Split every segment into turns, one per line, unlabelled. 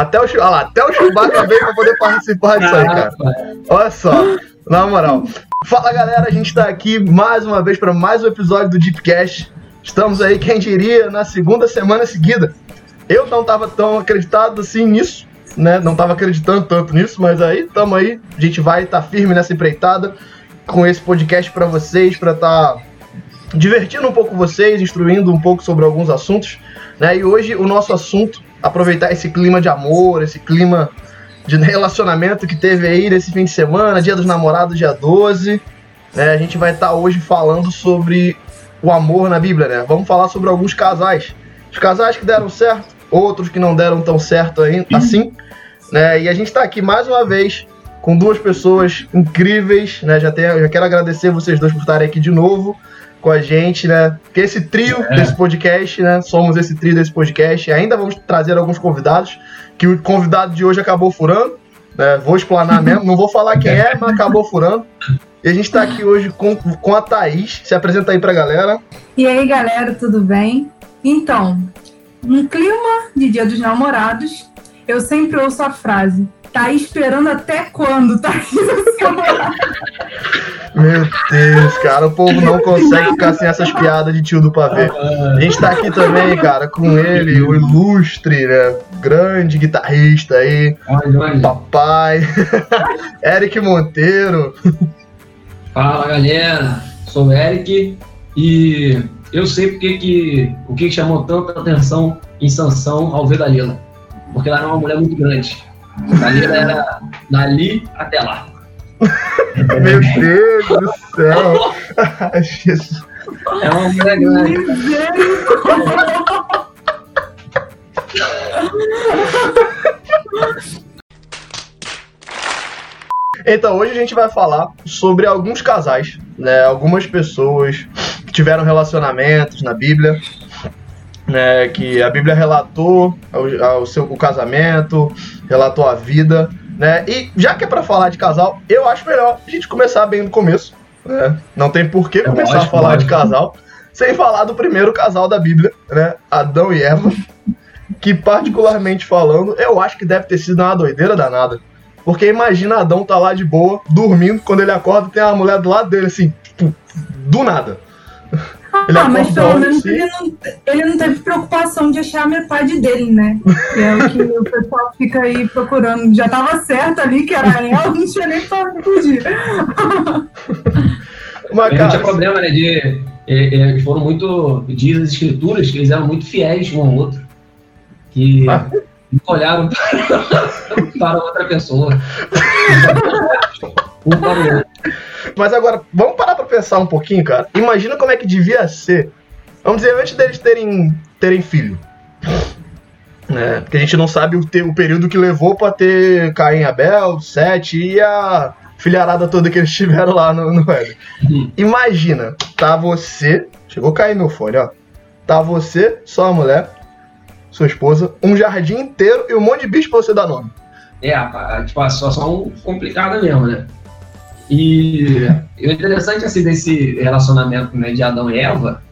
Até o, olha lá, até o Chewbacca veio pra poder participar disso aí, cara. Olha só, na moral. Fala galera, a gente tá aqui mais uma vez para mais um episódio do Deepcast. Estamos aí, quem diria, na segunda semana seguida. Eu não tava tão acreditado assim nisso, né? Não tava acreditando tanto nisso, mas aí tamo aí. A gente vai estar tá firme nessa empreitada com esse podcast para vocês, para estar tá divertindo um pouco vocês, instruindo um pouco sobre alguns assuntos. Né? E hoje o nosso assunto, aproveitar esse clima de amor, esse clima de relacionamento que teve aí nesse fim de semana, dia dos namorados, dia 12. Né? A gente vai estar tá hoje falando sobre o amor na Bíblia, né? Vamos falar sobre alguns casais. Os casais que deram certo, outros que não deram tão certo assim. Né? E a gente está aqui mais uma vez com duas pessoas incríveis, né? Já, tenho, já quero agradecer vocês dois por estarem aqui de novo com a gente, né? Que esse trio é. desse podcast, né? Somos esse trio desse podcast. Ainda vamos trazer alguns convidados, que o convidado de hoje acabou furando. Né? Vou explanar mesmo, não vou falar quem é, mas acabou furando. E a gente está aqui hoje com, com a Thaís. Se apresenta aí pra galera.
E aí, galera, tudo bem? Então, no clima de Dia dos Namorados, eu sempre ouço a frase: tá esperando até quando, tá?
Meu Deus, cara, o povo não consegue ficar sem essas piadas de tio do pavê. A gente tá aqui também, cara, com ele, o ilustre, né? Grande guitarrista aí, papai, Eric Monteiro.
Fala galera, sou o Eric e eu sei porque que, o que chamou tanta atenção em Sansão ao ver Dalila. Porque ela era uma mulher muito grande. Dalila era dali até lá.
Meu Deus do céu! Jesus.
É uma mulher grande.
Então, hoje a gente vai falar sobre alguns casais, né? Algumas pessoas que tiveram relacionamentos na Bíblia, né? Que a Bíblia relatou o, seu, o casamento, relatou a vida, né? E já que é para falar de casal, eu acho melhor a gente começar bem no começo. Né? Não tem por que é começar a falar de casal sem falar do primeiro casal da Bíblia, né? Adão e Eva. Que, particularmente falando, eu acho que deve ter sido uma doideira danada. Porque imagina Adão tá lá de boa, dormindo, quando ele acorda tem uma mulher do lado dele, assim, tipo, do nada.
Ele ah, mas pelo menos ele, não, ele não teve preocupação de achar a metade dele, né? Que é o que o pessoal fica aí procurando. Já tava certo ali que era ela, não tinha nem pra fugir.
Mas, cara, não tinha problema, né? De, eles foram muito. Diz as escrituras que eles eram muito fiéis um ao outro. Que. Ah olharam para, outra pessoa. um para o outro.
Mas agora, vamos parar para pensar um pouquinho, cara. Imagina como é que devia ser. Vamos dizer, antes deles terem, terem filho. É, porque a gente não sabe o, o período que levou para ter Caim Abel, Sete e a filharada toda que eles tiveram lá no, no hum. Imagina, tá você. Chegou a cair meu fone, ó. Tá você, só a mulher, sua esposa, um jardim inteiro e um monte de bicho pra você dar nome.
É, tipo, a situação complicada mesmo, né? E o interessante assim desse relacionamento né, de Adão e Eva,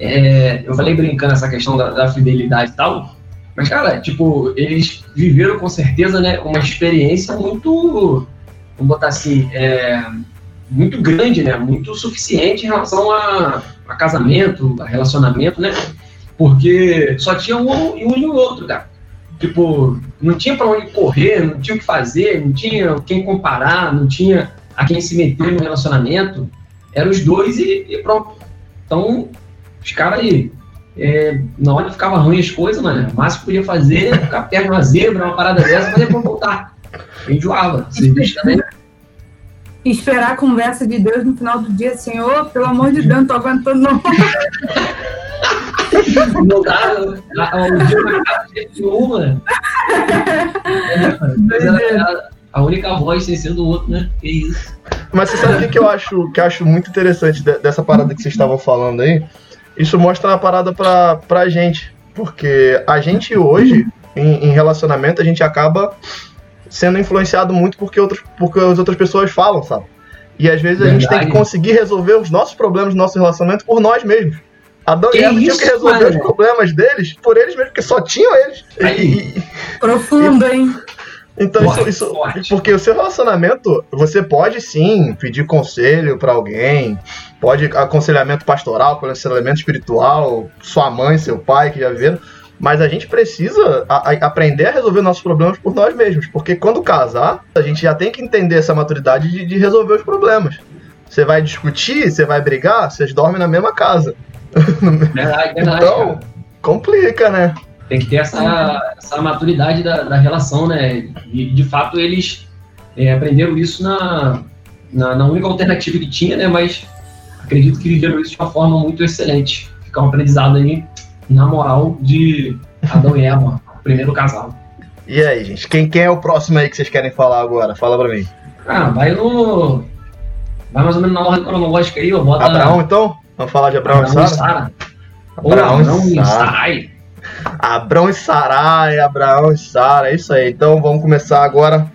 é, eu falei brincando essa questão da, da, fidelidade e tal, mas cara, tipo, eles viveram com certeza né, uma experiência muito, vamos botar assim, é, muito grande, né, muito suficiente em relação a, a casamento, a relacionamento, né? Porque só tinha um, um e o outro, cara. Tipo, não tinha para onde correr, não tinha o que fazer, não tinha quem comparar, não tinha a quem se meter no relacionamento. Eram os dois e, e pronto. Então, os caras aí, é, na hora que ficava ruim as coisas, mano, o máximo que podia fazer é ficar perto de uma zebra, uma parada dessa, mas depois voltar. Eu enjoava. Também.
Esperar a conversa de Deus no final do dia, Senhor, pelo amor de Deus, não tô aguentando não.
Não dá, o dia na casa de uma. a única voz sem ser do outro, né? Que isso.
Mas você sabe o que, eu acho que eu acho muito interessante dessa parada que vocês estavam falando aí? Isso mostra uma parada pra, pra gente. Porque a gente hoje, em, em relacionamento, a gente acaba sendo influenciado muito porque, outros, porque as outras pessoas falam, sabe? E às vezes a Verdade. gente tem que conseguir resolver os nossos problemas do nosso relacionamento por nós mesmos. Adão e Eva tinham que resolver os problemas deles por eles mesmos, porque só tinham eles.
E, Profundo, hein?
Então, isso, isso porque o seu relacionamento, você pode sim pedir conselho para alguém, pode aconselhamento pastoral, aconselhamento espiritual, sua mãe, seu pai, que já viram, mas a gente precisa a, a aprender a resolver nossos problemas por nós mesmos, porque quando casar, a gente já tem que entender essa maturidade de, de resolver os problemas. Você vai discutir, você vai brigar, vocês dormem na mesma casa.
Verdade, verdade,
então, complica, né?
Tem que ter essa, essa maturidade da, da relação, né? E, de fato, eles é, aprenderam isso na, na, na, única alternativa que tinha, né? Mas acredito que viveram isso de uma forma muito excelente. Ficar um aprendizado aí, na moral, de Adão e Eva, o primeiro casal.
E aí, gente? Quem, quem é o próximo aí que vocês querem falar agora? Fala pra mim.
Ah, vai no. Vai mais ou menos na ordem cronológica aí, ó. Bota...
Abraão, então? Vamos falar de Abraão, Abraão e Sara?
Abraão, Abraão e Sara.
Abraão e Sarai, Abraão e Sara, é isso aí. Então vamos começar agora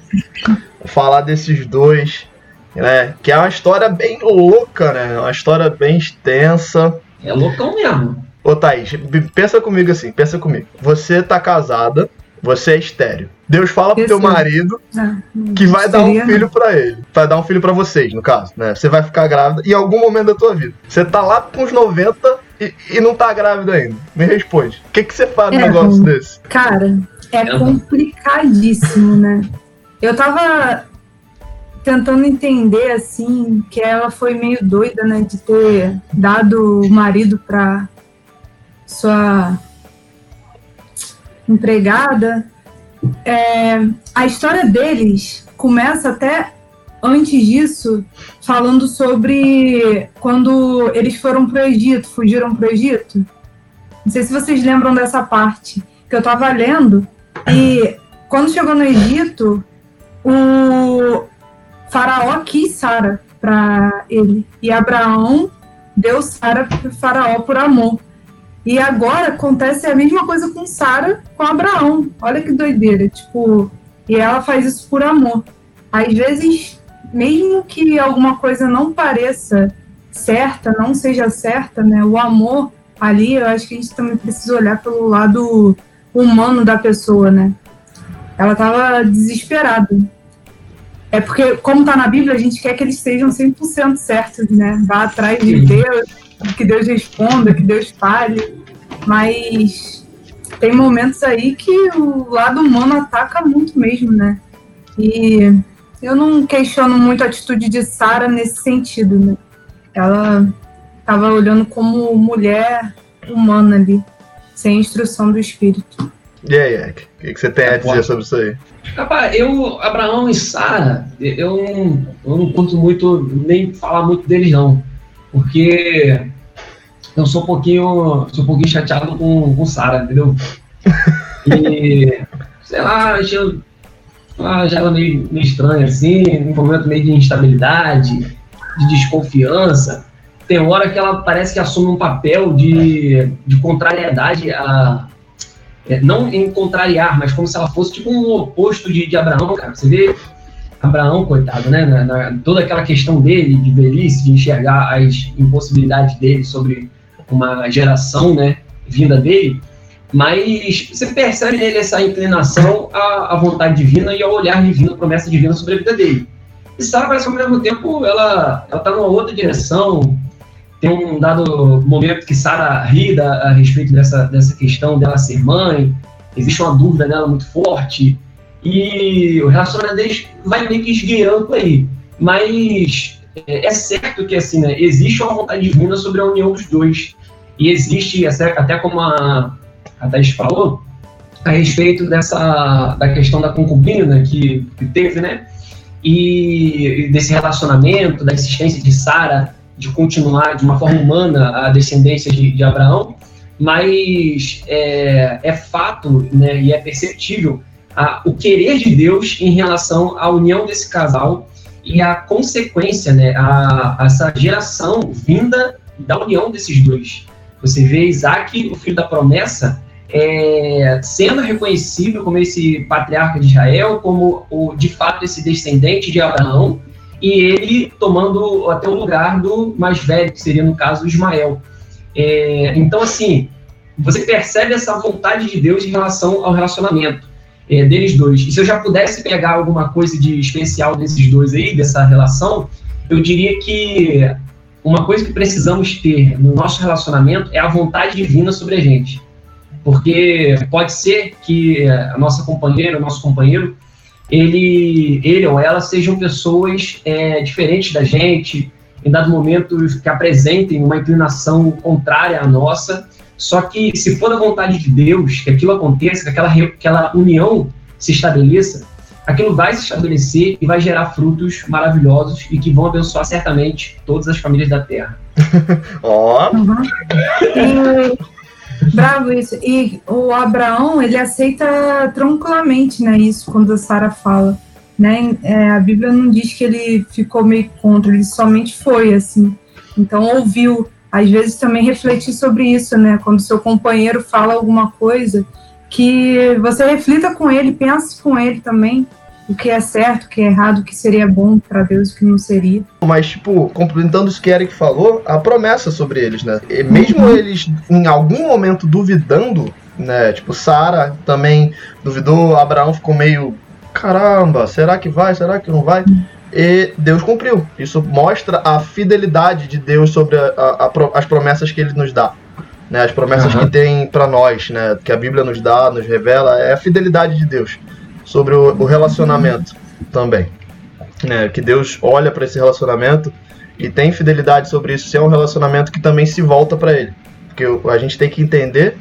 a falar desses dois, né? Que é uma história bem louca, né? Uma história bem extensa.
É loucão mesmo.
Ô Thaís, pensa comigo assim, pensa comigo. Você tá casada, você é estéreo. Deus fala pro teu marido ah, que vai dar um filho para ele. Vai dar um filho para vocês, no caso, né? Você vai ficar grávida em algum momento da tua vida. Você tá lá com uns 90 e, e não tá grávida ainda. Me responde. O que, que você faz é, num negócio desse?
Cara, é complicadíssimo, né? Eu tava tentando entender, assim, que ela foi meio doida, né? De ter dado o marido pra sua empregada. É, a história deles começa até antes disso falando sobre quando eles foram para o Egito, fugiram para o Egito. Não sei se vocês lembram dessa parte que eu estava lendo. E quando chegou no Egito, o faraó quis Sara para ele. E Abraão deu Sara para o faraó por amor. E agora acontece a mesma coisa com Sara com Abraão. Olha que doideira. Tipo, e ela faz isso por amor. Às vezes, mesmo que alguma coisa não pareça certa, não seja certa, né? O amor ali, eu acho que a gente também precisa olhar pelo lado humano da pessoa, né? Ela estava desesperada. É porque, como está na Bíblia, a gente quer que eles estejam 100% certos, né? Vá atrás de Deus, que Deus responda, que Deus fale, mas tem momentos aí que o lado humano ataca muito mesmo, né? E eu não questiono muito a atitude de Sara nesse sentido, né? Ela estava olhando como mulher humana ali, sem instrução do espírito.
E aí, Eric, o que, que, você tem a dizer sobre isso aí?
Rapaz, eu, Abraão e Sara, eu, eu não curto muito, nem falar muito deles não. Porque eu sou um pouquinho, sou um pouquinho chateado com, com Sara, entendeu? E, sei lá, eu, ah, já ela meio, meio estranha, assim, um momento meio de instabilidade, de desconfiança. Tem hora que ela parece que assume um papel de, de contrariedade a. É, não em contrariar, mas como se ela fosse tipo um oposto de, de Abraão, cara. Você vê Abraão, coitado, né? Na, na, toda aquela questão dele, de velhice, de enxergar as impossibilidades dele sobre uma geração, né? Vinda dele. Mas você percebe nele essa inclinação à, à vontade divina e ao olhar divino, a promessa divina sobre a vida dele. E Sara parece que ao mesmo tempo ela está numa outra direção. Tem um dado momento que Sara ri da, a respeito dessa, dessa questão dela ser mãe. Existe uma dúvida nela muito forte e o relacionamento deles vai meio que esgueirando aí. Mas é, é certo que assim, né, existe uma vontade divina sobre a união dos dois. E existe, até como a, a Thais falou, a respeito dessa da questão da concubina que, que teve, né? E, e desse relacionamento, da existência de Sara, de continuar de uma forma humana a descendência de, de Abraão, mas é, é fato né, e é perceptível a, o querer de Deus em relação à união desse casal e a consequência, né, a, a essa geração vinda da união desses dois. Você vê Isaac, o filho da promessa, é, sendo reconhecido como esse patriarca de Israel, como o, de fato esse descendente de Abraão, e ele tomando até o lugar do mais velho, que seria no caso Ismael. É, então, assim, você percebe essa vontade de Deus em relação ao relacionamento é, deles dois. E se eu já pudesse pegar alguma coisa de especial desses dois aí, dessa relação, eu diria que uma coisa que precisamos ter no nosso relacionamento é a vontade divina sobre a gente. Porque pode ser que a nossa companheira, o nosso companheiro, ele, ele ou ela sejam pessoas é, diferentes da gente, em dado momento que apresentem uma inclinação contrária à nossa, só que se for da vontade de Deus que aquilo aconteça, que aquela, aquela união se estabeleça, aquilo vai se estabelecer e vai gerar frutos maravilhosos e que vão abençoar certamente todas as famílias da Terra.
Ó. oh.
Bravo isso. E o Abraão, ele aceita tranquilamente, né, isso quando a Sara fala, né? É, a Bíblia não diz que ele ficou meio contra, ele somente foi assim. Então ouviu às vezes também refletir sobre isso, né? Quando seu companheiro fala alguma coisa, que você reflita com ele, pense com ele também o que é certo, o que é errado, o que seria bom para Deus, o que não seria.
Mas, tipo, complementando isso que Eric falou, a promessa sobre eles, né? E mesmo uhum. eles, em algum momento, duvidando, né? Tipo, Sara também duvidou, Abraão ficou meio. Caramba, será que vai? Será que não vai? Uhum e Deus cumpriu. Isso mostra a fidelidade de Deus sobre a, a, a, as promessas que Ele nos dá. Né, as promessas uhum. que tem para nós, né, que a Bíblia nos dá, nos revela, é a fidelidade de Deus sobre o, o relacionamento também. Né, que Deus olha para esse relacionamento e tem fidelidade sobre isso, se é um relacionamento que também se volta para Ele. Porque a gente tem que entender,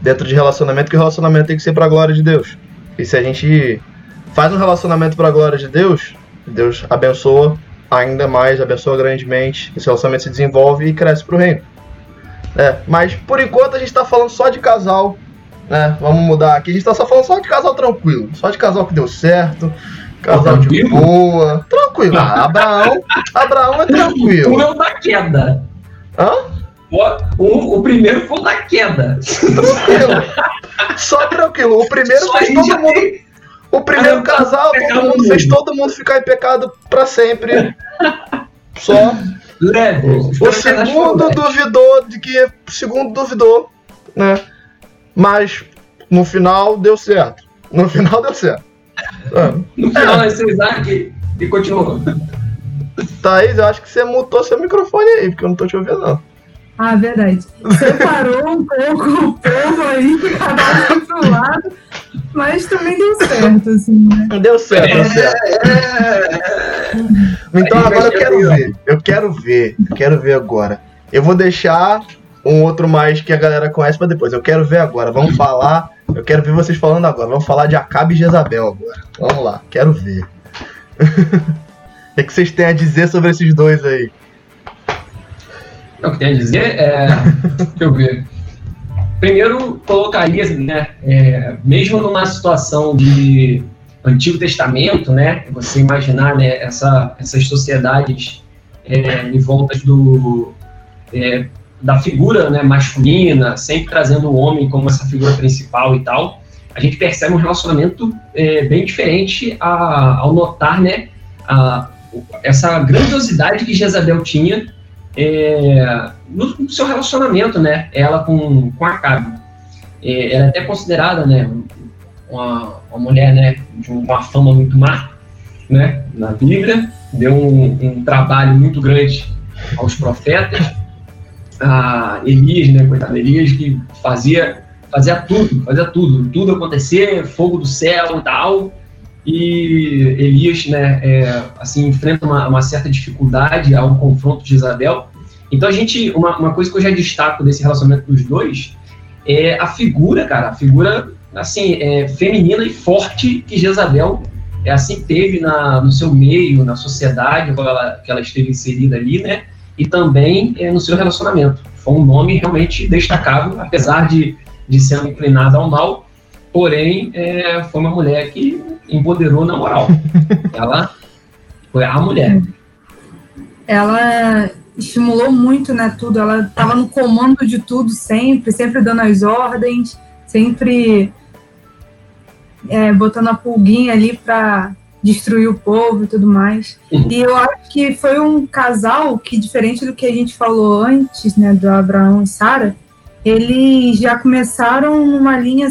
dentro de relacionamento, que o relacionamento tem que ser para a glória de Deus. E se a gente faz um relacionamento para a glória de Deus, Deus abençoa ainda mais, abençoa grandemente, esse relacionamento se desenvolve e cresce para o reino. É, mas por enquanto a gente está falando só de casal, né? Vamos mudar aqui, a gente está só falando só de casal tranquilo, só de casal que deu certo, casal de boa, tranquilo. Ah, Abraão, Abraão é tranquilo.
O meu da queda.
Hã?
O, o, primeiro foi da queda.
Tranquilo. Só tranquilo. O primeiro só fez todo mundo. Tem o primeiro casal, todo mundo fez todo mundo ficar em pecado para sempre. Só.
Leve.
O segundo duvidou de que. O segundo duvidou, né? Mas no final deu certo. No final deu certo.
É. No final é ser Isaac e continuou.
Thaís, eu acho que você mutou seu microfone aí, porque eu não tô te ouvindo, não.
Ah, verdade. Separou um pouco o povo aí, cada um pro lado. Mas também deu certo, assim, né?
Deu certo, deu certo. É. Então agora eu quero ver. Eu quero ver. Eu quero ver agora. Eu vou deixar um outro mais que a galera conhece pra depois. Eu quero ver agora. Vamos falar. Eu quero ver vocês falando agora. Vamos falar de Acabe e Jezabel agora. Vamos lá. Quero ver. o que vocês têm a dizer sobre esses dois aí?
O que tem a dizer é. Deixa eu ver primeiro colocaria, né, é, mesmo numa situação de Antigo Testamento, né, você imaginar né, essa, essas sociedades é, em volta do, é, da figura né, masculina, sempre trazendo o homem como essa figura principal e tal, a gente percebe um relacionamento é, bem diferente a, ao notar né, a, essa grandiosidade que Jezabel tinha é, no, no, seu relacionamento, né? Ela com, com Acabe. É, ela é até considerada, né? Uma, uma mulher, né? De uma fama muito má, né? Na Bíblia. Deu um, um trabalho muito grande aos profetas. A Elias, né? Coitada Elias, que fazia, fazia tudo, fazia tudo. Tudo acontecer, fogo do céu e tal e Elias, né, é, assim, enfrenta uma, uma, certa dificuldade ao confronto de Isabel. Então a gente, uma, uma coisa que eu já destaco desse relacionamento dos dois é a figura, cara, a figura, assim, é, feminina e forte que Jezabel é, assim teve na, no seu meio, na sociedade que ela, que ela esteve inserida ali, né, e também é, no seu relacionamento. Foi um nome realmente destacável, apesar de, de ser inclinada ao mal, porém, é, foi uma mulher que empoderou na moral. Ela foi a mulher.
Ela estimulou muito, né, tudo. Ela estava no comando de tudo sempre, sempre dando as ordens, sempre é, botando a pulguinha ali para destruir o povo e tudo mais. Uhum. E eu acho que foi um casal que, diferente do que a gente falou antes, né, do Abraão e Sara, eles já começaram numa linha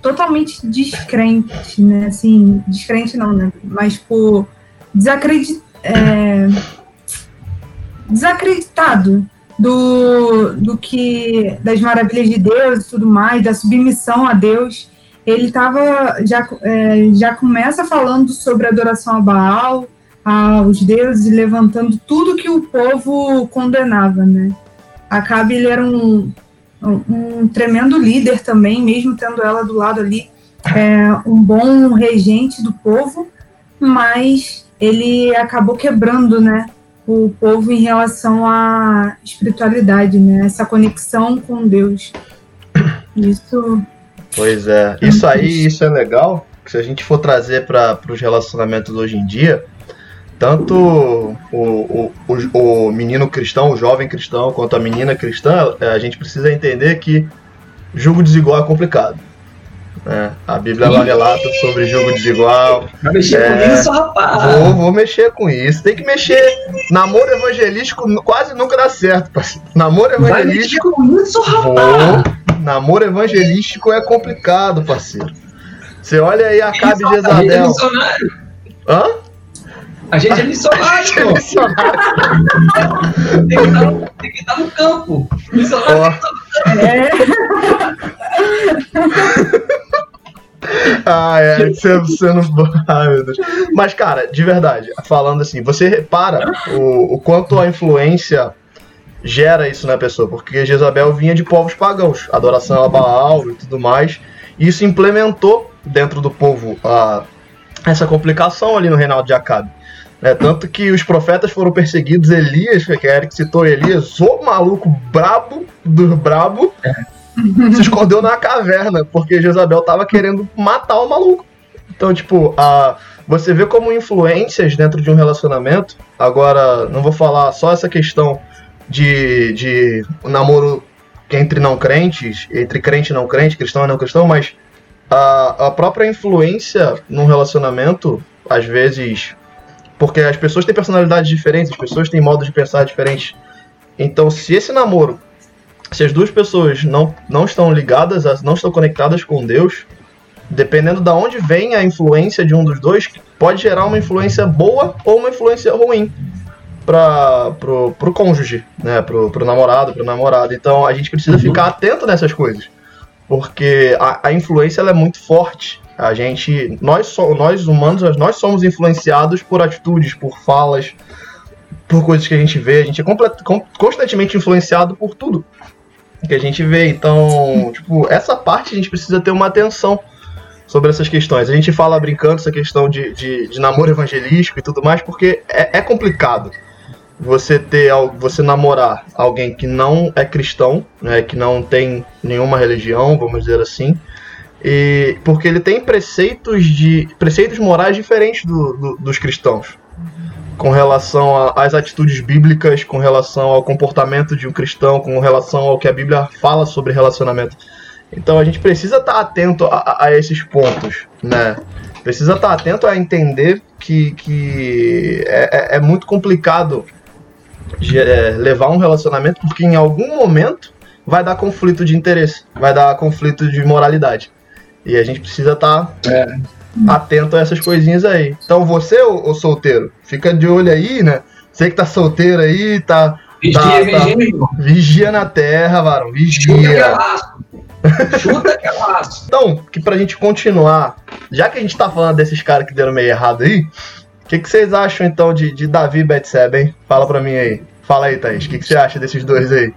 totalmente descrente, né? Assim, descrente não, né? Mas por desacredit, é, desacreditado do, do que das maravilhas de Deus e tudo mais, da submissão a Deus. Ele tava já é, já começa falando sobre adoração a Baal, aos deuses, levantando tudo que o povo condenava, né? Acabe ele era um um, tremendo líder também, mesmo tendo ela do lado ali, é, um bom regente do povo, mas ele acabou quebrando, né, o povo em relação à espiritualidade, né, essa conexão com Deus. Isso.
Pois é, isso aí, isso é legal. Se a gente for trazer para os relacionamentos hoje em dia, tanto o, o, o, o, menino cristão, o jovem cristão, quanto a menina cristã, é, a gente precisa entender que julgo desigual é complicado. Né? A Bíblia ela relata sobre julgo desigual.
Vai mexer é, com isso, rapaz?
Vou, vou mexer com isso. Tem que mexer. Namoro evangelístico quase nunca dá certo, parceiro. Namoro evangelístico.
Vai mexer com isso, rapaz?
Vou. Namoro evangelístico é complicado, parceiro. Você olha aí a Cabe Jezabel.
Hã? A gente é missionário, pô. tem, que estar no, tem que estar no campo. Missionário oh. É.
Ah, é, você, você não. Ai, meu Deus. Mas, cara, de verdade, falando assim, você repara o, o quanto a influência gera isso na pessoa, porque Jezabel vinha de povos pagãos, adoração a Baal e tudo mais. E isso implementou dentro do povo a, essa complicação ali no reinado de Acabe. É, tanto que os profetas foram perseguidos, Elias, que a Eric citou Elias, o maluco brabo do brabo, se escondeu na caverna, porque Jezabel tava querendo matar o maluco. Então, tipo, a, você vê como influências dentro de um relacionamento. Agora, não vou falar só essa questão de, de namoro entre não crentes, entre crente e não crente, cristão e não cristão, mas a, a própria influência num relacionamento, às vezes porque as pessoas têm personalidades diferentes, as pessoas têm modos de pensar diferentes. Então, se esse namoro, se as duas pessoas não, não estão ligadas, não estão conectadas com Deus, dependendo de onde vem a influência de um dos dois, pode gerar uma influência boa ou uma influência ruim para pro, pro cônjuge, né, pro, pro namorado, pro namorado. Então, a gente precisa uhum. ficar atento nessas coisas, porque a, a influência ela é muito forte a gente, nós, so, nós humanos, nós somos influenciados por atitudes, por falas, por coisas que a gente vê. A gente é constantemente influenciado por tudo que a gente vê. Então, tipo, essa parte a gente precisa ter uma atenção sobre essas questões. A gente fala brincando essa questão de, de, de namoro evangelístico e tudo mais, porque é, é, complicado você ter você namorar alguém que não é cristão, né, que não tem nenhuma religião, vamos dizer assim, e, porque ele tem preceitos de preceitos morais diferentes do, do, dos cristãos com relação às atitudes bíblicas, com relação ao comportamento de um cristão, com relação ao que a Bíblia fala sobre relacionamento. Então a gente precisa estar atento a, a esses pontos, né? Precisa estar atento a entender que, que é, é, é muito complicado levar um relacionamento, porque em algum momento vai dar conflito de interesse, vai dar conflito de moralidade. E a gente precisa estar tá é. atento a essas coisinhas aí. Então você, ô, ô, solteiro, fica de olho aí, né? Você que tá solteiro aí, tá.
Vigia,
tá,
vigia,
tá, vigia na terra, varão. Vigia.
Chuta que é laço.
então, que pra gente continuar, já que a gente tá falando desses caras que deram meio errado aí, o que, que vocês acham então de, de Davi e Betseba, hein? Fala pra mim aí. Fala aí, Thaís. O que, que você acha desses dois aí?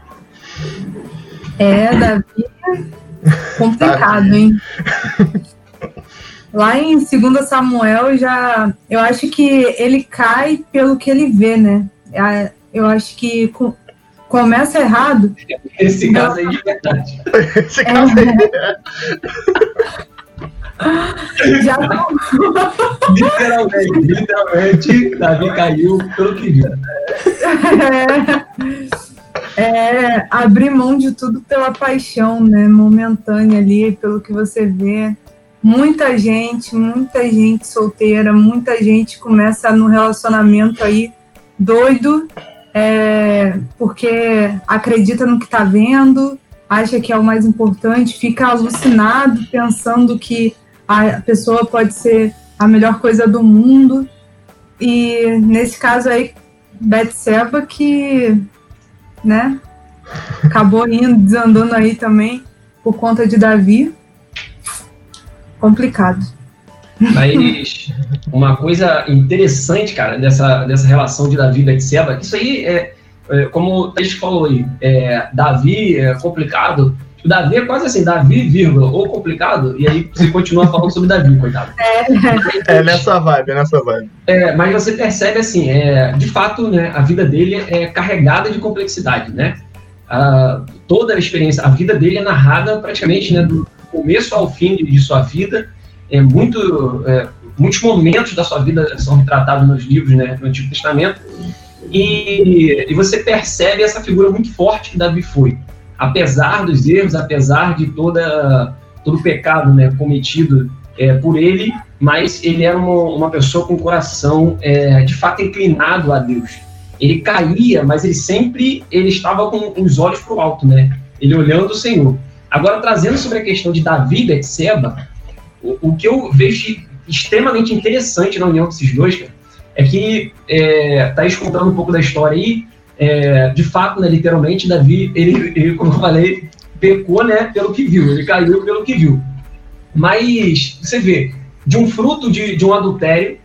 É, Davi Complicado, hein? Lá em 2 Samuel já. Eu acho que ele cai pelo que ele vê, né? Eu acho que com, começa errado.
Esse caso aí de verdade.
Esse caso é.
aí. Já
literalmente, literalmente, Davi caiu pelo que viu.
É é abrir mão de tudo pela paixão, né? Momentânea ali, pelo que você vê. muita gente, muita gente solteira, muita gente começa no relacionamento aí doido, é, porque acredita no que está vendo, acha que é o mais importante, fica alucinado pensando que a pessoa pode ser a melhor coisa do mundo. E nesse caso aí, Betseba que, né, acabou indo, desandando aí também por conta de Davi. Complicado.
Mas uma coisa interessante, cara, dessa, dessa relação de Davi e Betseba, isso aí é, é como o Thaís falou aí, é, Davi é complicado, Davi é quase assim, Davi, vírgula, ou complicado, e aí você continua falando sobre Davi, coitado.
É, é nessa vibe, é nessa vibe.
É, mas você percebe assim, é, de fato, né, a vida dele é carregada de complexidade, né? A, toda a experiência, a vida dele é narrada praticamente né, do começo ao fim de, de sua vida, é muito, é, muitos momentos da sua vida são retratados nos livros, né, no Antigo Testamento, e, e você percebe essa figura muito forte que Davi foi apesar dos erros, apesar de toda, todo o pecado né, cometido é, por ele, mas ele era uma, uma pessoa com o coração é, de fato inclinado a Deus. Ele caía, mas ele sempre ele estava com os olhos para o alto, né? Ele olhando o Senhor. Agora, trazendo sobre a questão de Davi e Betseba, o, o que eu vejo extremamente interessante na união desses dois, cara, é que é, Thaís contando um pouco da história aí, é, de fato, né, literalmente, Davi, ele, ele, como eu falei, pecou né, pelo que viu, ele caiu pelo que viu. Mas você vê, de um fruto de, de um adultério,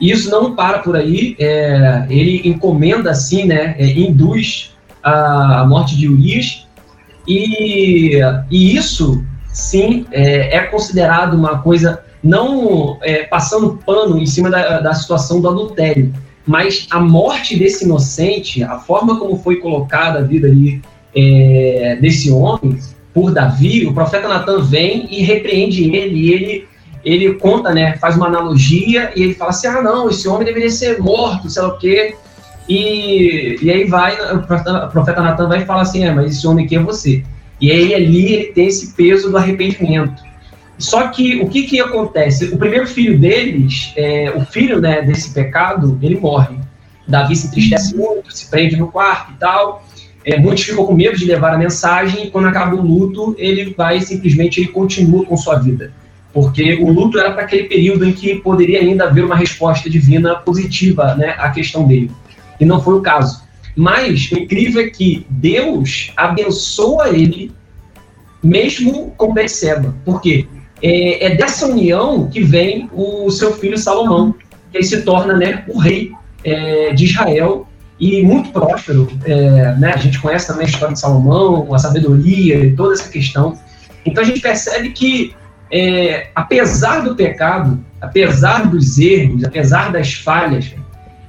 e isso não para por aí, é, ele encomenda assim, né, é, induz a, a, morte de Urias, e, e isso, sim, é, é considerado uma coisa, não é, passando pano em cima da, da situação do adultério, mas a morte desse inocente, a forma como foi colocada a vida ali é, desse homem por Davi, o profeta Natan vem e repreende ele, e ele ele conta, né, faz uma analogia e ele fala assim, ah não, esse homem deveria ser morto, sei lá o quê, e, e aí vai, o profeta, Natan vai falar assim, é, mas esse homem aqui é você. E aí ali ele tem esse peso do arrependimento. Só que o que, que acontece? O primeiro filho deles, é, o filho né, desse pecado, ele morre. Davi se entristece muito, se prende no quarto e tal. É, muitos ficam com medo de levar a mensagem e quando acaba o luto, ele vai simplesmente, ele continua com sua vida. Porque o luto era para aquele período em que poderia ainda haver uma resposta divina positiva né, à questão dele. E não foi o caso. Mas o incrível é que Deus abençoa ele mesmo com Beceba. Por quê? É, é dessa união que vem o seu filho Salomão, que se torna né, o rei é, de Israel e muito próspero. É, né? A gente conhece também a história de Salomão, a sabedoria e toda essa questão. Então a gente percebe que, é, apesar do pecado, apesar dos erros, apesar das falhas,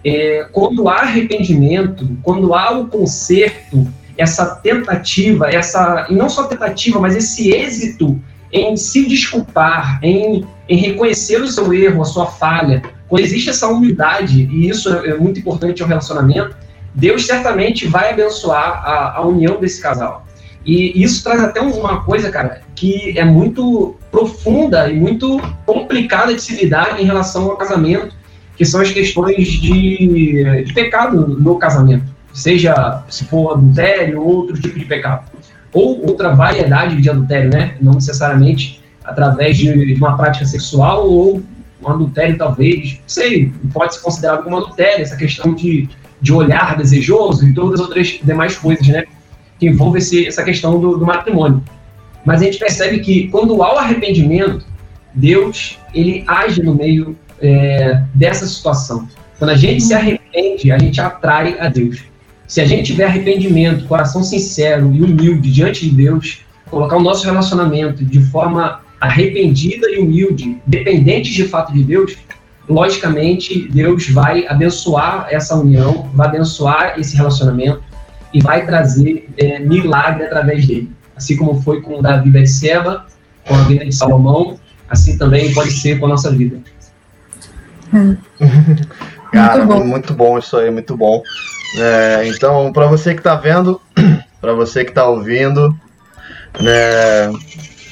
é, quando há arrependimento, quando há o conserto, essa tentativa, essa e não só tentativa, mas esse êxito em se desculpar, em, em reconhecer o seu erro, a sua falha, quando existe essa humildade, e isso é, é muito importante ao relacionamento, Deus certamente vai abençoar a, a união desse casal. E isso traz até uma coisa, cara, que é muito profunda e muito complicada de se lidar em relação ao casamento, que são as questões de, de pecado no casamento, seja se for adultério ou outro tipo de pecado ou outra variedade de adultério, né? Não necessariamente através de uma prática sexual ou um adultério, talvez, sei, pode ser considerado como adultério, essa questão de, de olhar desejoso e todas as outras demais coisas, né? Que envolve esse, essa questão do, do matrimônio. Mas a gente percebe que quando há o arrependimento, Deus, ele age no meio é, dessa situação. Quando a gente se arrepende, a gente atrai a Deus. Se a gente tiver arrependimento, coração sincero e humilde diante de Deus, colocar o nosso relacionamento de forma arrependida e humilde, dependentes de fato de Deus, logicamente Deus vai abençoar essa união, vai abençoar esse relacionamento e vai trazer é, milagre através dele. Assim como foi com Davi e Betseba, com a vida de Salomão, assim também pode ser com a nossa vida.
Cara, muito bom. muito bom isso aí, muito bom. É, então, para você que está vendo, para você que está ouvindo, né,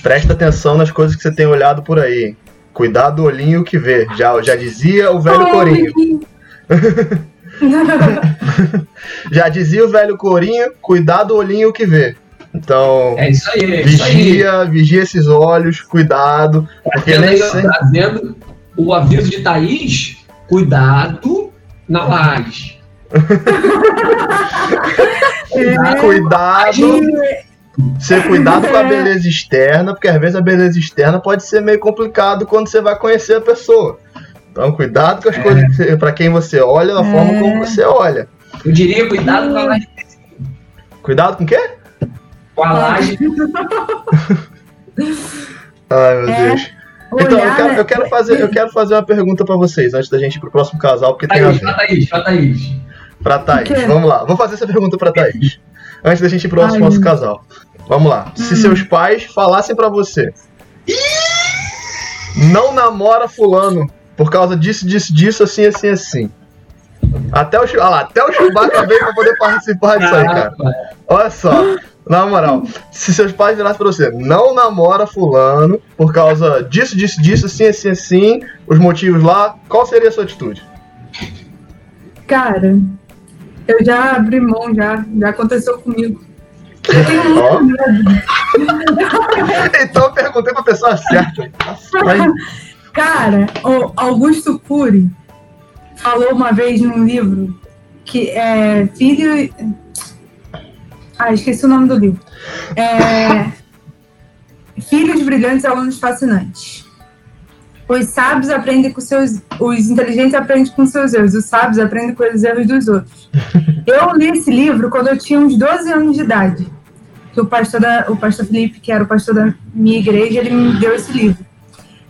presta atenção nas coisas que você tem olhado por aí. cuidado do olhinho que vê. Já, já dizia o velho oh, Corinho. já dizia o velho Corinho, cuidado do olhinho que vê. Então,
é isso aí, é
vigia,
isso aí.
vigia esses olhos, cuidado. Porque
nem sempre... trazendo o aviso de Thaís, cuidado na laje.
Cuidado. Ser cuidado com a beleza externa, porque às vezes a beleza externa pode ser meio complicado quando você vai conhecer a pessoa. Então, cuidado com as é. coisas para quem você olha, da é. forma como você olha.
Eu diria cuidado com a laje.
Cuidado com o quê?
Com a laje.
Ai, meu é. Deus. Então, eu quero, eu quero, fazer, eu quero fazer uma pergunta para vocês antes da gente ir pro próximo casal, porque Thaís, tem a ver.
Thaís, Thaís.
Pra Thaís, vamos lá. Vou fazer essa pergunta pra Thaís. Antes da gente ir pro Ai, nosso casal. Vamos lá. Hum. Se seus pais falassem para você. Não namora fulano por causa disso, disso, disso, assim, assim, assim. Até o, olha lá, até o Chewbacca veio pra poder participar disso aí, cara. Olha só. Na moral, se seus pais virassem pra você, não namora fulano por causa disso, disso, disso, assim, assim, assim, os motivos lá, qual seria a sua atitude?
Cara, eu já abri mão, já, já aconteceu comigo. Eu tenho muito medo.
então eu perguntei pra pessoa certa.
Cara, o Augusto Cury falou uma vez num livro que é filho ah, esqueci o nome do livro. É... Filhos brilhantes, alunos fascinantes. Os sábios aprendem com seus. Os inteligentes aprendem com seus erros. Os sábios aprendem com os erros dos outros. Eu li esse livro quando eu tinha uns 12 anos de idade. Que o pastor, da, o pastor Felipe, que era o pastor da minha igreja, ele me deu esse livro.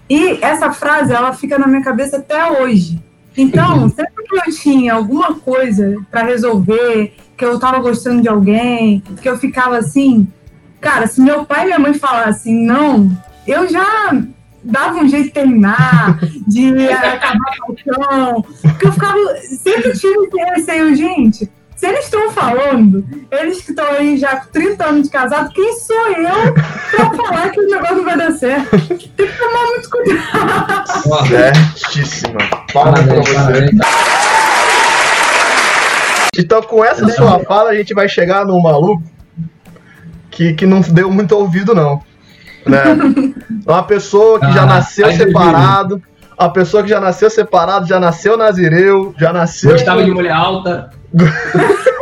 E essa frase, ela fica na minha cabeça até hoje. Então, sempre que eu tinha alguma coisa para resolver, que eu tava gostando de alguém, que eu ficava assim, cara, se meu pai e minha mãe falassem não, eu já dava um jeito de terminar, de acabar com o chão, porque eu ficava, sempre tive esse receio, gente, se eles estão falando, eles que estão aí já com 30 anos de casado, quem sou eu pra falar que o negócio não vai dar certo? Tem que tomar muito cuidado.
Certíssima. Fala pra você. Então, com essa sua fala, a gente vai chegar num maluco que, que não deu muito ouvido, não. Né? Uma pessoa que ah, já nasceu separado, uma pessoa que já nasceu separado, já nasceu nazireu, já nasceu.
Gostava de mulher alta.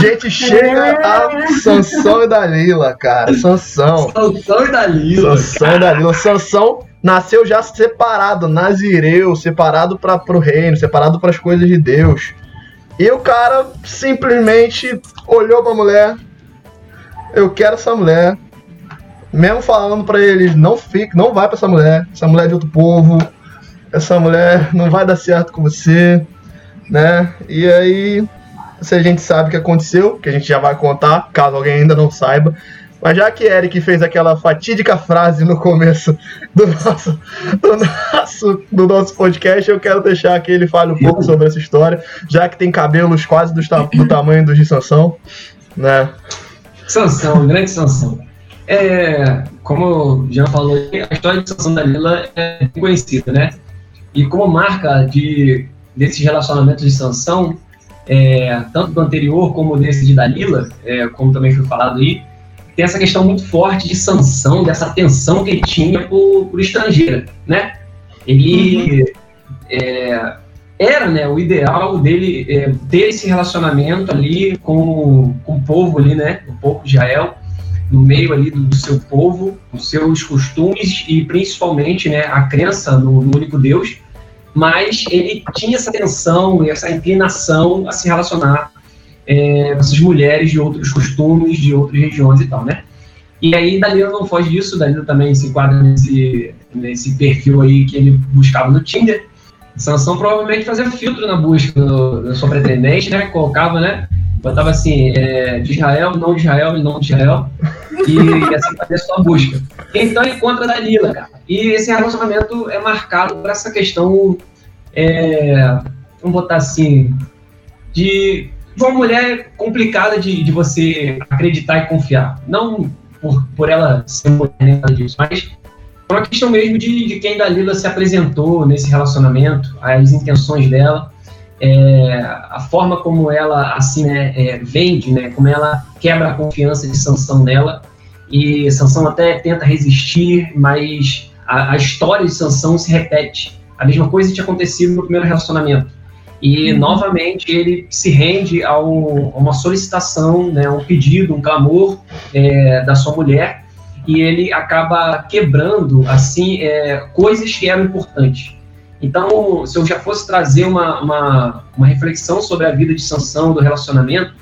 gente chega a Sansão e Dalila, cara. Sansão.
Sansão e Dalila.
Sansão e Dalila. Sansão nasceu já separado, nazireu, separado para o reino, separado para as coisas de Deus. E o cara simplesmente olhou para a mulher. Eu quero essa mulher. Mesmo falando para eles, não fique, não vai para essa mulher. Essa mulher é de outro povo. Essa mulher não vai dar certo com você, né? E aí, se a gente sabe o que aconteceu, que a gente já vai contar, caso alguém ainda não saiba, mas já que Eric fez aquela fatídica frase no começo do nosso, do nosso, do nosso podcast, eu quero deixar que ele fale um pouco sobre essa história, já que tem cabelos quase do, do tamanho dos de Sansão, né?
Sansão, grande Sansão. É, como já falou, a história de Sansão da Lila é conhecida, né? E como marca de, desses relacionamentos de Sansão, é, tanto do anterior como desse de Dalila, é, como também foi falado aí, tem essa questão muito forte de sanção, dessa atenção que ele tinha por, por estrangeira, né? Ele uhum. é, era, né, o ideal dele é, ter esse relacionamento ali com, com o povo ali, né, o povo de Israel, no meio ali do, seu povo, os seus costumes e principalmente, né, a crença no, no único Deus, mas ele tinha essa tensão e essa inclinação a se relacionar é, essas mulheres de outros costumes, de outras regiões e tal, né? E aí Dalila não foge disso, Dalila também se enquadra nesse, nesse perfil aí que ele buscava no Tinder. Sansão provavelmente fazia filtro na busca da sua pretendente, né? Colocava, né? Botava assim, é, de Israel, não de Israel, não de Israel. E assim fazia a sua busca. Então ele encontra Dalila, cara. E esse relacionamento é marcado por essa questão, é, vamos botar assim, de de uma mulher complicada de, de você acreditar e confiar. Não por, por ela ser mulher disso, mas é uma questão mesmo de, de quem Dalila se apresentou nesse relacionamento, as intenções dela, é, a forma como ela assim né, é, vende, né, como ela quebra a confiança de Sansão nela e Sansão até tenta resistir, mas a, a história de Sansão se repete. A mesma coisa tinha acontecido no primeiro relacionamento. E, uhum. novamente, ele se rende ao, a uma solicitação, né, um pedido, um clamor é, da sua mulher, e ele acaba quebrando, assim, é, coisas que eram importantes. Então, se eu já fosse trazer uma, uma, uma reflexão sobre a vida de Sansão, do relacionamento,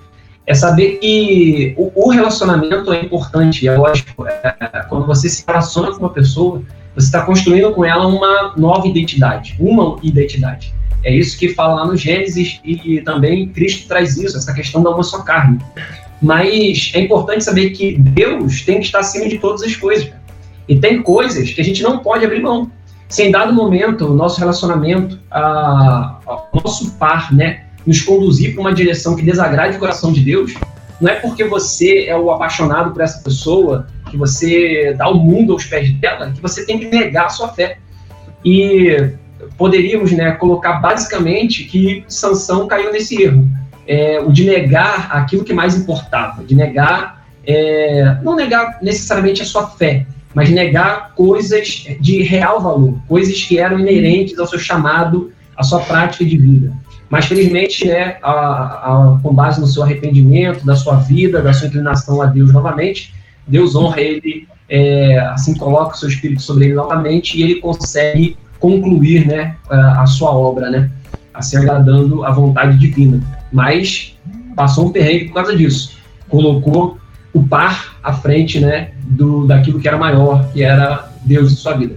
é saber que o, o relacionamento é importante, é lógico. É, quando você se relaciona com uma pessoa, você está construindo com ela uma nova identidade, uma identidade. É isso que fala lá no Gênesis e, e também Cristo traz isso, essa questão da uma só carne. Mas é importante saber que Deus tem que estar acima de todas as coisas. E tem coisas que a gente não pode abrir mão. Se em dado momento o nosso relacionamento, o nosso par, né, nos conduzir para uma direção que desagrade o coração de Deus, não é porque você é o apaixonado por essa pessoa, que você dá o mundo aos pés dela, que você tem que negar a sua fé. E poderíamos né, colocar basicamente que Sansão caiu nesse erro, é, o de negar aquilo que mais importava, de negar, é, não negar necessariamente a sua fé, mas negar coisas de real valor, coisas que eram inerentes ao seu chamado, à sua prática de vida. Mas, felizmente, né, a, a, com base no seu arrependimento, da sua vida, da sua inclinação a Deus novamente, Deus honra ele, é, assim coloca o seu espírito sobre ele novamente e ele consegue concluir né, a, a sua obra, né, assim agradando a vontade divina. Mas passou um perrengue por causa disso. Colocou o par à frente né, do, daquilo que era maior, que era Deus em sua vida.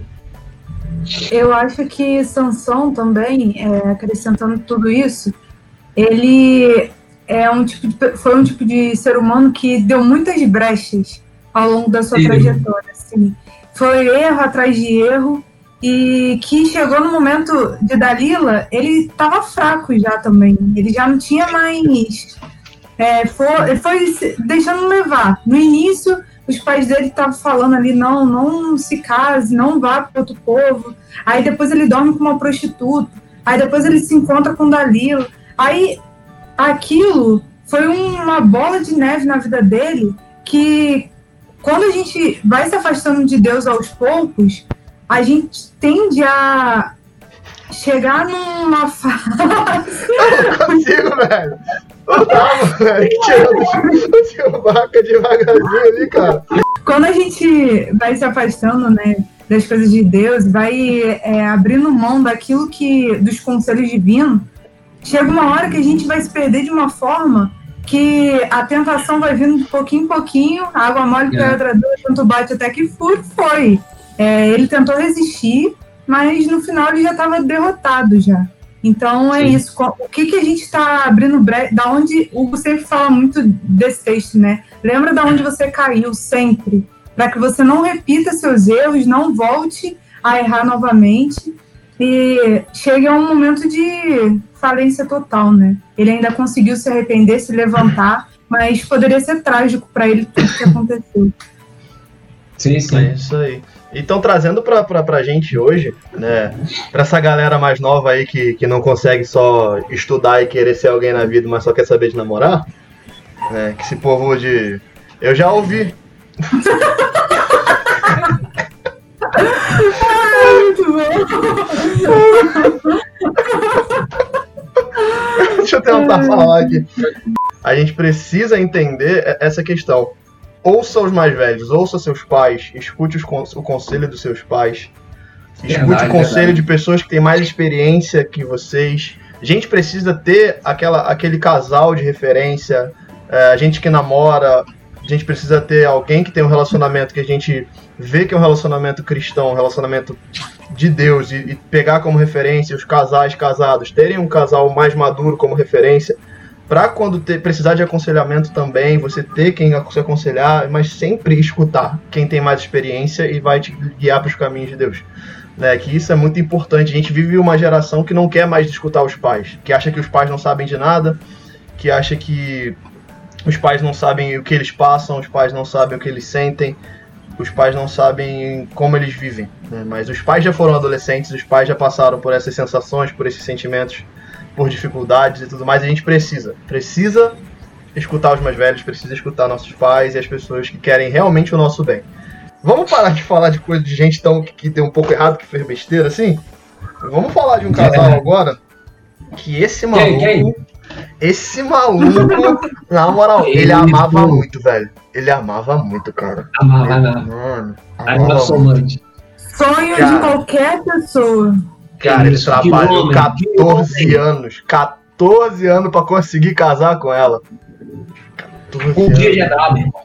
Eu acho que Sansão também, é, acrescentando tudo isso, ele é um tipo de, foi um tipo de ser humano que deu muitas brechas ao longo da sua Sim. trajetória. Assim. Foi erro atrás de erro, e que chegou no momento de Dalila, ele estava fraco já também. Ele já não tinha mais. É, foi, foi deixando levar. No início, os pais dele estavam falando ali: não, não se case, não vá para outro povo. Aí depois ele dorme com uma prostituta. Aí depois ele se encontra com Dalila. Aí aquilo foi uma bola de neve na vida dele que quando a gente vai se afastando de Deus aos poucos, a gente tende a chegar numa fase.
Eu não consigo, velho. Tava. Tirando vaca devagarzinho ali, cara.
Quando a gente vai se afastando, né? Das coisas de Deus, vai é, abrindo mão daquilo que. dos conselhos divinos, chega uma hora que a gente vai se perder de uma forma que a tentação vai vindo de pouquinho em pouquinho, a água mole, é. pedra dura, tanto bate até que furo, foi. É, ele tentou resistir, mas no final ele já estava derrotado já. Então é Sim. isso. O que, que a gente está abrindo brecha? Da onde o Hugo sempre fala muito desse texto, né? Lembra da onde você caiu sempre, para que você não repita seus erros, não volte a errar novamente e chegue a um momento de falência total, né? Ele ainda conseguiu se arrepender, se levantar, mas poderia ser trágico para ele tudo que aconteceu.
Sim, sim. É isso aí. Então, trazendo pra, pra, pra gente hoje, né, pra essa galera mais nova aí que, que não consegue só estudar e querer ser alguém na vida, mas só quer saber de namorar, né, que esse povo de. Eu já ouvi. Deixa eu tentar falar aqui. A gente precisa entender essa questão ouça os mais velhos, ouça seus pais, escute os, o conselho dos seus pais, escute verdade, o conselho verdade. de pessoas que têm mais experiência que vocês. A gente precisa ter aquela, aquele casal de referência, é, a gente que namora, a gente precisa ter alguém que tem um relacionamento que a gente vê que é um relacionamento cristão, um relacionamento de Deus, e, e pegar como referência os casais casados, terem um casal mais maduro como referência para quando ter, precisar de aconselhamento também, você ter quem se aconselhar, mas sempre escutar quem tem mais experiência e vai te guiar para os caminhos de Deus. Né, que isso é muito importante. A gente vive uma geração que não quer mais escutar os pais, que acha que os pais não sabem de nada, que acha que os pais não sabem o que eles passam, os pais não sabem o que eles sentem. os pais não sabem como eles vivem. Né? Mas os pais já foram adolescentes, os pais já passaram por essas sensações, por esses sentimentos, por dificuldades e tudo mais. A gente precisa, precisa escutar os mais velhos, precisa escutar nossos pais e as pessoas que querem realmente o nosso bem. Vamos parar de falar de coisa de gente tão, que, que deu um pouco errado, que fez besteira assim? Vamos falar de um casal é. agora que esse maluco. Quem, quem? Esse maluco, na moral, ele, ele amava muito, velho. Ele amava muito, cara.
Amava, ele, Mano. Amava
Sonho cara, de qualquer pessoa.
Cara, ele trabalhou 14 anos. 14 anos pra conseguir casar com ela.
Um dia de edade, irmão.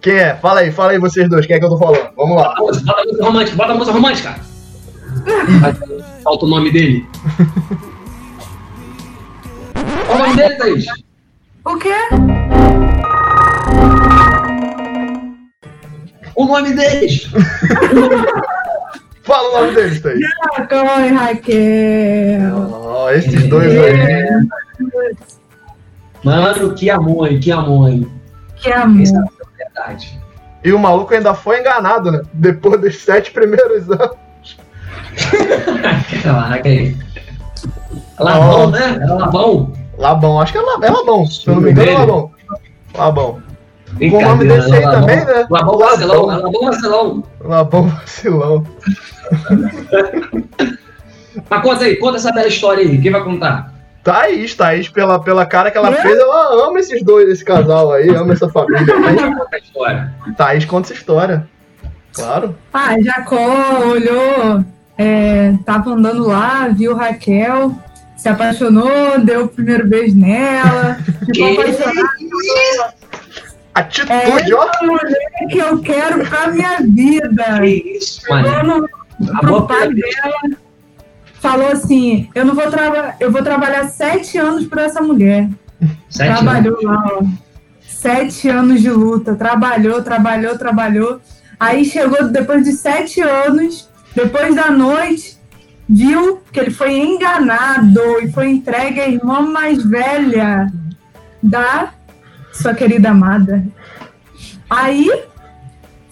Quem é? Fala aí, fala aí vocês dois, quem é que eu tô falando? Vamos lá.
Bota a música romântica, bota a música romântica. Falta o nome dele. Qual o nome dele, Thaís?
O quê?
O nome deles!
Fala o nome deles, Thaís.
Jacó e Raquel.
Oh, esses dois aí.
Mano, que amor, que amor.
Que amor. Essa
é verdade. E o maluco ainda foi enganado, né? Depois dos sete primeiros anos.
Caraca aí. Labão, oh. né? Era Labão.
Labão, acho que é, é Labão. Se eu não me engano, é Labão. Labão. Com o nome desse aí também, né?
Labão Vacilão. Labão Vacilão.
Labão Vacilão.
Mas conta aí, conta essa bela história aí. Quem vai contar?
Thaís, Thaís, pela, pela cara que ela é? fez, ela ama esses dois, esse casal aí, ama essa família. conta a história. Thaís conta essa história. Claro.
Ah, Jacó olhou, é, tava andando lá, viu Raquel, se apaixonou, deu o primeiro beijo nela, ficou apaixonado.
Atitude, é ó.
É mulher que eu quero pra minha vida.
Que isso, mano.
Pro pai dela falou assim: eu não vou trabalhar, eu vou trabalhar sete anos para essa mulher. Sete Trabalhou anos. lá, ó. Sete anos de luta, trabalhou, trabalhou, trabalhou. Aí chegou depois de sete anos, depois da noite, viu que ele foi enganado e foi entregue à irmã mais velha da sua querida amada. Aí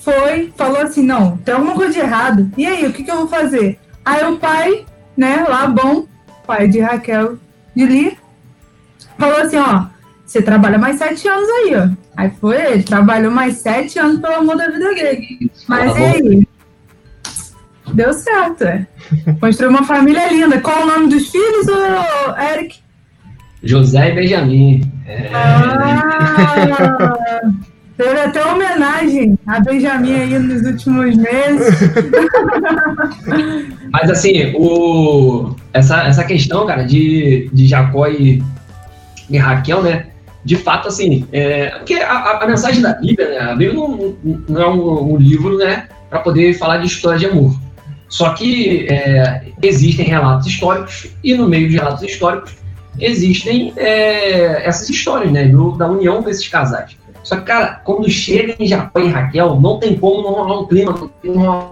foi, falou assim: não, tem alguma coisa de errado. E aí, o que, que eu vou fazer? Aí o pai né, lá bom, pai de Raquel de Lia, falou assim, ó, você trabalha mais sete anos aí, ó. Aí foi ele, trabalhou mais sete anos pelo amor da vida dele. Mas e aí? Deu certo, é. Construiu uma família linda. Qual o nome dos filhos, ô, Eric?
José e Benjamin.
É... Ah, teve até homenagem a Benjamin aí nos últimos meses.
Mas assim, o, essa, essa questão, cara, de, de Jacó e, e Raquel, né? De fato, assim, é, porque a, a, mensagem da Bíblia, né? A Bíblia não, não é um, um livro, né? Para poder falar de história de amor. Só que é, existem relatos históricos e no meio de relatos históricos existem é, essas histórias, né? Do, da união desses casais. Só que, cara, quando chega em Jacó e Raquel, não tem como não rolar um clima,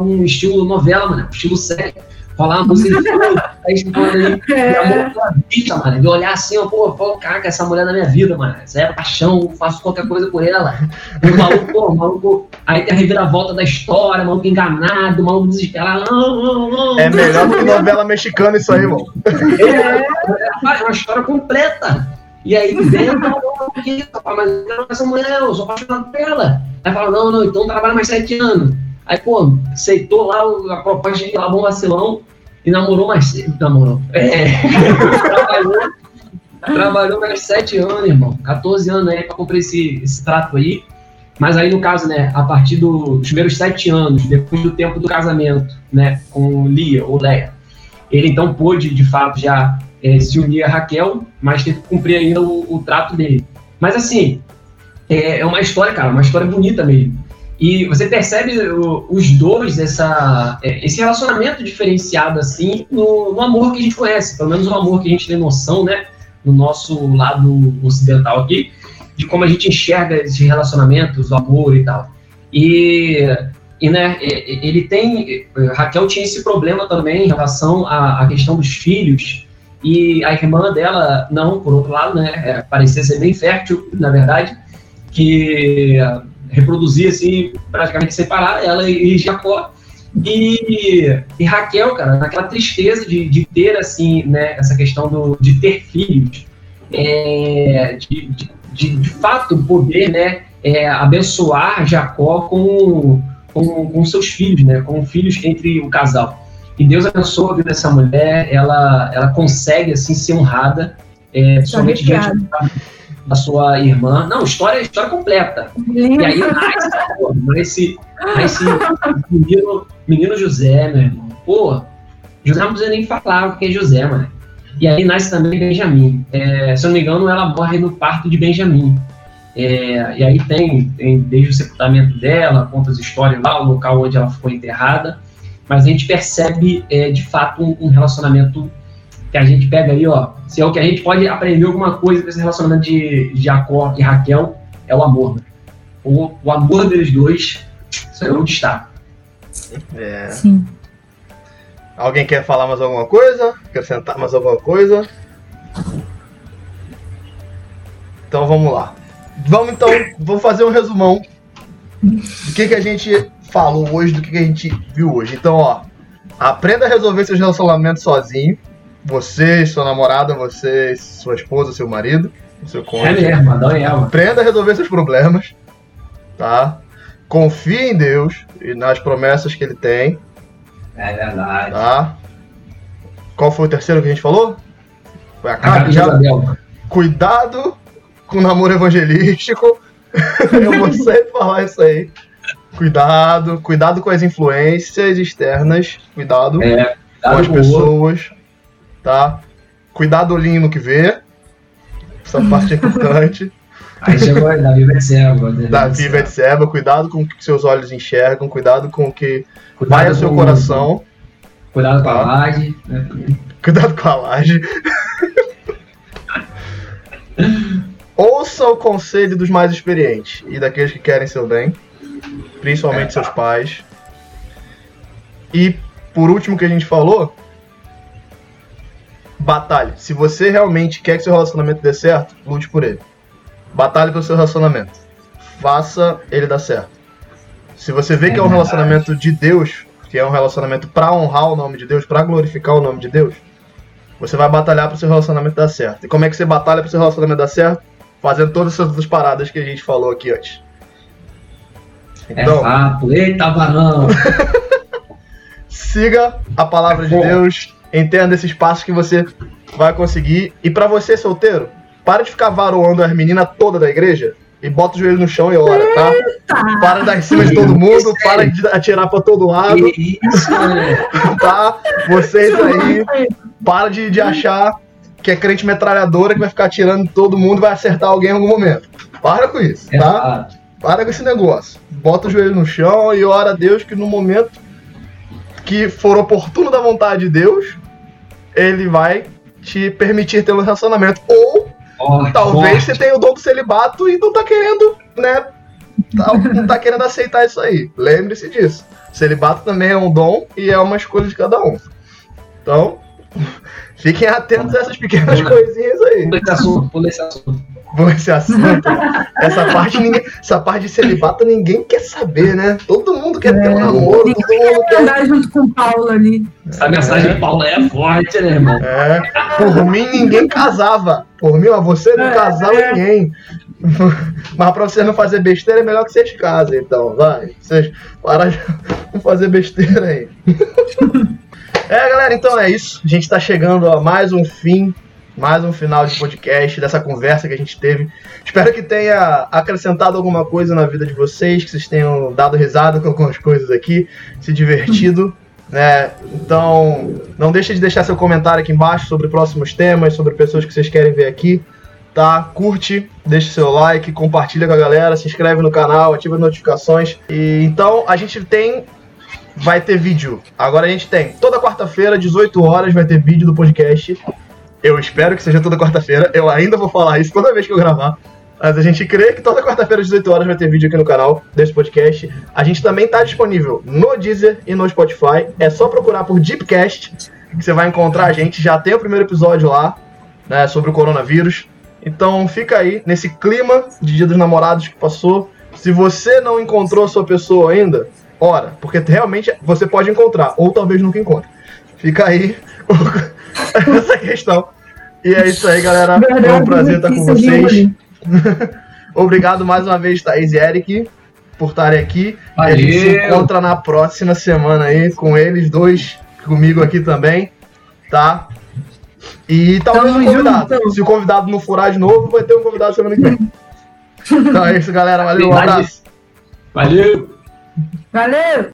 um estilo novela, mano, um estilo sério rolar uma música de aí falando ali, é. amor pela vida, mano. De olhar assim, ó, pô, pô, caraca, essa mulher na minha vida, mano. Essa é paixão, faço qualquer coisa por ela. E o maluco, pô, o maluco. Aí tem a reviravolta da história, maluco enganado, maluco desesperado. Não, não, não.
É melhor do que novela mexicana isso aí, mano.
É, é, é uma história completa. E aí mas não essa mulher, eu sou apaixonado por ela. Aí fala, não, não, então trabalha mais sete anos. Aí, pô, aceitou lá a proposta de Labão Vacilão e namorou mais. Namorou. É. trabalhou, trabalhou mais sete anos, irmão. 14 anos aí pra cumprir esse, esse trato aí. Mas aí, no caso, né, a partir do, dos primeiros sete anos, depois do tempo do casamento, né, com Lia ou Leia, ele então pôde, de fato, já é, se unir a Raquel, mas teve que cumprir ainda o, o trato dele. Mas assim, é, é, uma história, cara, uma história bonita mesmo. E você percebe os dois, essa, é, esse relacionamento diferenciado, assim, no, no, amor que a gente conhece, pelo menos o amor que a gente tem noção, né, no nosso lado ocidental aqui, de como a gente enxerga esses relacionamentos, o amor e tal. E, e né, ele tem, Raquel tinha esse problema também em relação à, à questão dos filhos, e a irmã dela, não, por outro lado, né, é, parecia ser bem fértil, na verdade, que reproduzir assim, praticamente separar ela e Jacó. E, e Raquel, cara, naquela tristeza de, de ter assim, né, essa questão do, de ter filhos, é, de, de, de, de, fato poder, né, é, abençoar Jacó com, com, com seus filhos, né, com filhos entre o casal. E Deus abençoa a vida dessa mulher, ela, ela consegue assim ser honrada, é, principalmente diante da sua irmã. Não, história, história completa. E aí nasce, nasce menino, menino José, meu irmão. Pô, José não precisa nem falar que é José, mano. E aí nasce também Benjamim. É, se eu não me engano, ela morre no parto de Benjamim. É, e aí tem, tem, desde o sepultamento dela, conta as histórias lá, o local onde ela ficou enterrada. Mas a gente percebe, é, de fato, um, um relacionamento que a gente pega ali, ó, se é o que a gente pode aprender alguma coisa desse relacionamento de, Jacó e Raquel, é o amor. Né? O, o amor deles dois, isso é o destaque.
É. Sim. Alguém quer falar mais alguma coisa? Acrescentar mais alguma coisa? Então vamos lá. Vamos então, vou fazer um resumão do que, que a gente falou hoje, do que, a gente viu hoje. Então, ó, aprenda a resolver seus relacionamentos sozinho você, sua namorada, você, sua esposa, seu marido, seu cônjuge. É mesmo. Aprenda a resolver seus problemas, tá? Confie em Deus e nas promessas que Ele tem.
É verdade.
Tá? Qual foi o terceiro que a gente falou? Foi a carta já. Cuidado com o namoro evangelístico. Eu vou sempre falar isso aí. Cuidado, cuidado com as influências externas. Cuidado, é, cuidado com as pessoas tá? Cuidado do olhinho no que vê. Essa parte é importante.
Aí chegou Davi Betseba.
Davi Betseba, cuidado com o que seus olhos enxergam, cuidado com o que cuidado vai ao seu coração.
Cuidado com a tá? laje. Né?
Cuidado com a laje. Ouça o conselho dos mais experientes e daqueles que querem seu bem, principalmente é, seus pais. E por último que a gente falou, batalhe. Se você realmente quer que seu relacionamento dê certo, lute por ele. Batalhe pelo seu relacionamento. Faça ele dar certo. Se você vê é que é um relacionamento de Deus, que é um relacionamento para honrar o nome de Deus, para glorificar o nome de Deus, você vai batalhar para o seu relacionamento dar certo. E como é que você batalha para o seu relacionamento dar certo? Fazendo todas essas paradas que a gente falou aqui antes.
É então, é. Eita, banão!
siga a palavra é de Deus entenda esses passos que você vai conseguir. E para você, solteiro, para de ficar varoando as meninas todas da igreja e bota o joelho no chão e ora, tá? Eita. Para de dar em cima de todo mundo, para de atirar pra todo lado. Isso, tá? Vocês aí, para de, de achar que é crente metralhadora que vai ficar atirando todo mundo e vai acertar alguém em algum momento. Para com isso, tá? Para com esse negócio. Bota o joelho no chão e ora a Deus que no momento que for oportuno da vontade de Deus, ele vai te permitir ter um relacionamento. Ou oh, talvez você tenha o dom do celibato e não tá querendo, né? Tá, não tá querendo aceitar isso aí. Lembre-se disso. Celibato também é um dom e é uma escolha de cada um. Então, fiquem atentos a essas pequenas coisinhas aí.
Pula esse assunto, pula esse assunto.
Bom esse assunto. essa, parte, ninguém, essa parte de celibato ninguém quer saber, né? Todo mundo quer é, ter um é. namoro. Todo mundo
quer andar junto com o Paulo ali.
Essa mensagem de Paulo é forte, né, irmão?
É. Por mim, ninguém casava. Por mim, ó, você não é, casava é. ninguém. Mas pra você não fazer besteira, é melhor que vocês casem, então. Vai. Vocês para de não fazer besteira aí. é, galera, então é isso. A gente tá chegando a mais um fim mais um final de podcast, dessa conversa que a gente teve. Espero que tenha acrescentado alguma coisa na vida de vocês, que vocês tenham dado risada com algumas coisas aqui, se divertido. Né? Então, não deixe de deixar seu comentário aqui embaixo sobre próximos temas, sobre pessoas que vocês querem ver aqui. Tá? Curte, deixe seu like, compartilha com a galera, se inscreve no canal, ativa as notificações. E então a gente tem vai ter vídeo. Agora a gente tem toda quarta-feira, 18 horas, vai ter vídeo do podcast. Eu espero que seja toda quarta-feira. Eu ainda vou falar isso toda vez que eu gravar. Mas a gente crê que toda quarta-feira às 18 horas vai ter vídeo aqui no canal desse podcast. A gente também está disponível no Deezer e no Spotify. É só procurar por Deepcast que você vai encontrar a gente. Já tem o primeiro episódio lá, né, sobre o coronavírus. Então fica aí nesse clima de Dia dos Namorados que passou. Se você não encontrou a sua pessoa ainda, ora, porque realmente você pode encontrar, ou talvez nunca encontre. Fica aí essa questão. E é isso aí, galera. Foi um prazer estar com vocês. Obrigado mais uma vez, Thaís e Eric, por estarem aqui.
Valeu.
E a gente se encontra na próxima semana aí com eles dois, comigo aqui também, tá? E talvez um convidado.
junto.
Se o convidado não furar de novo, vai ter um convidado semana que vem. então é isso, galera. Valeu, um abraço.
Valeu!
Valeu!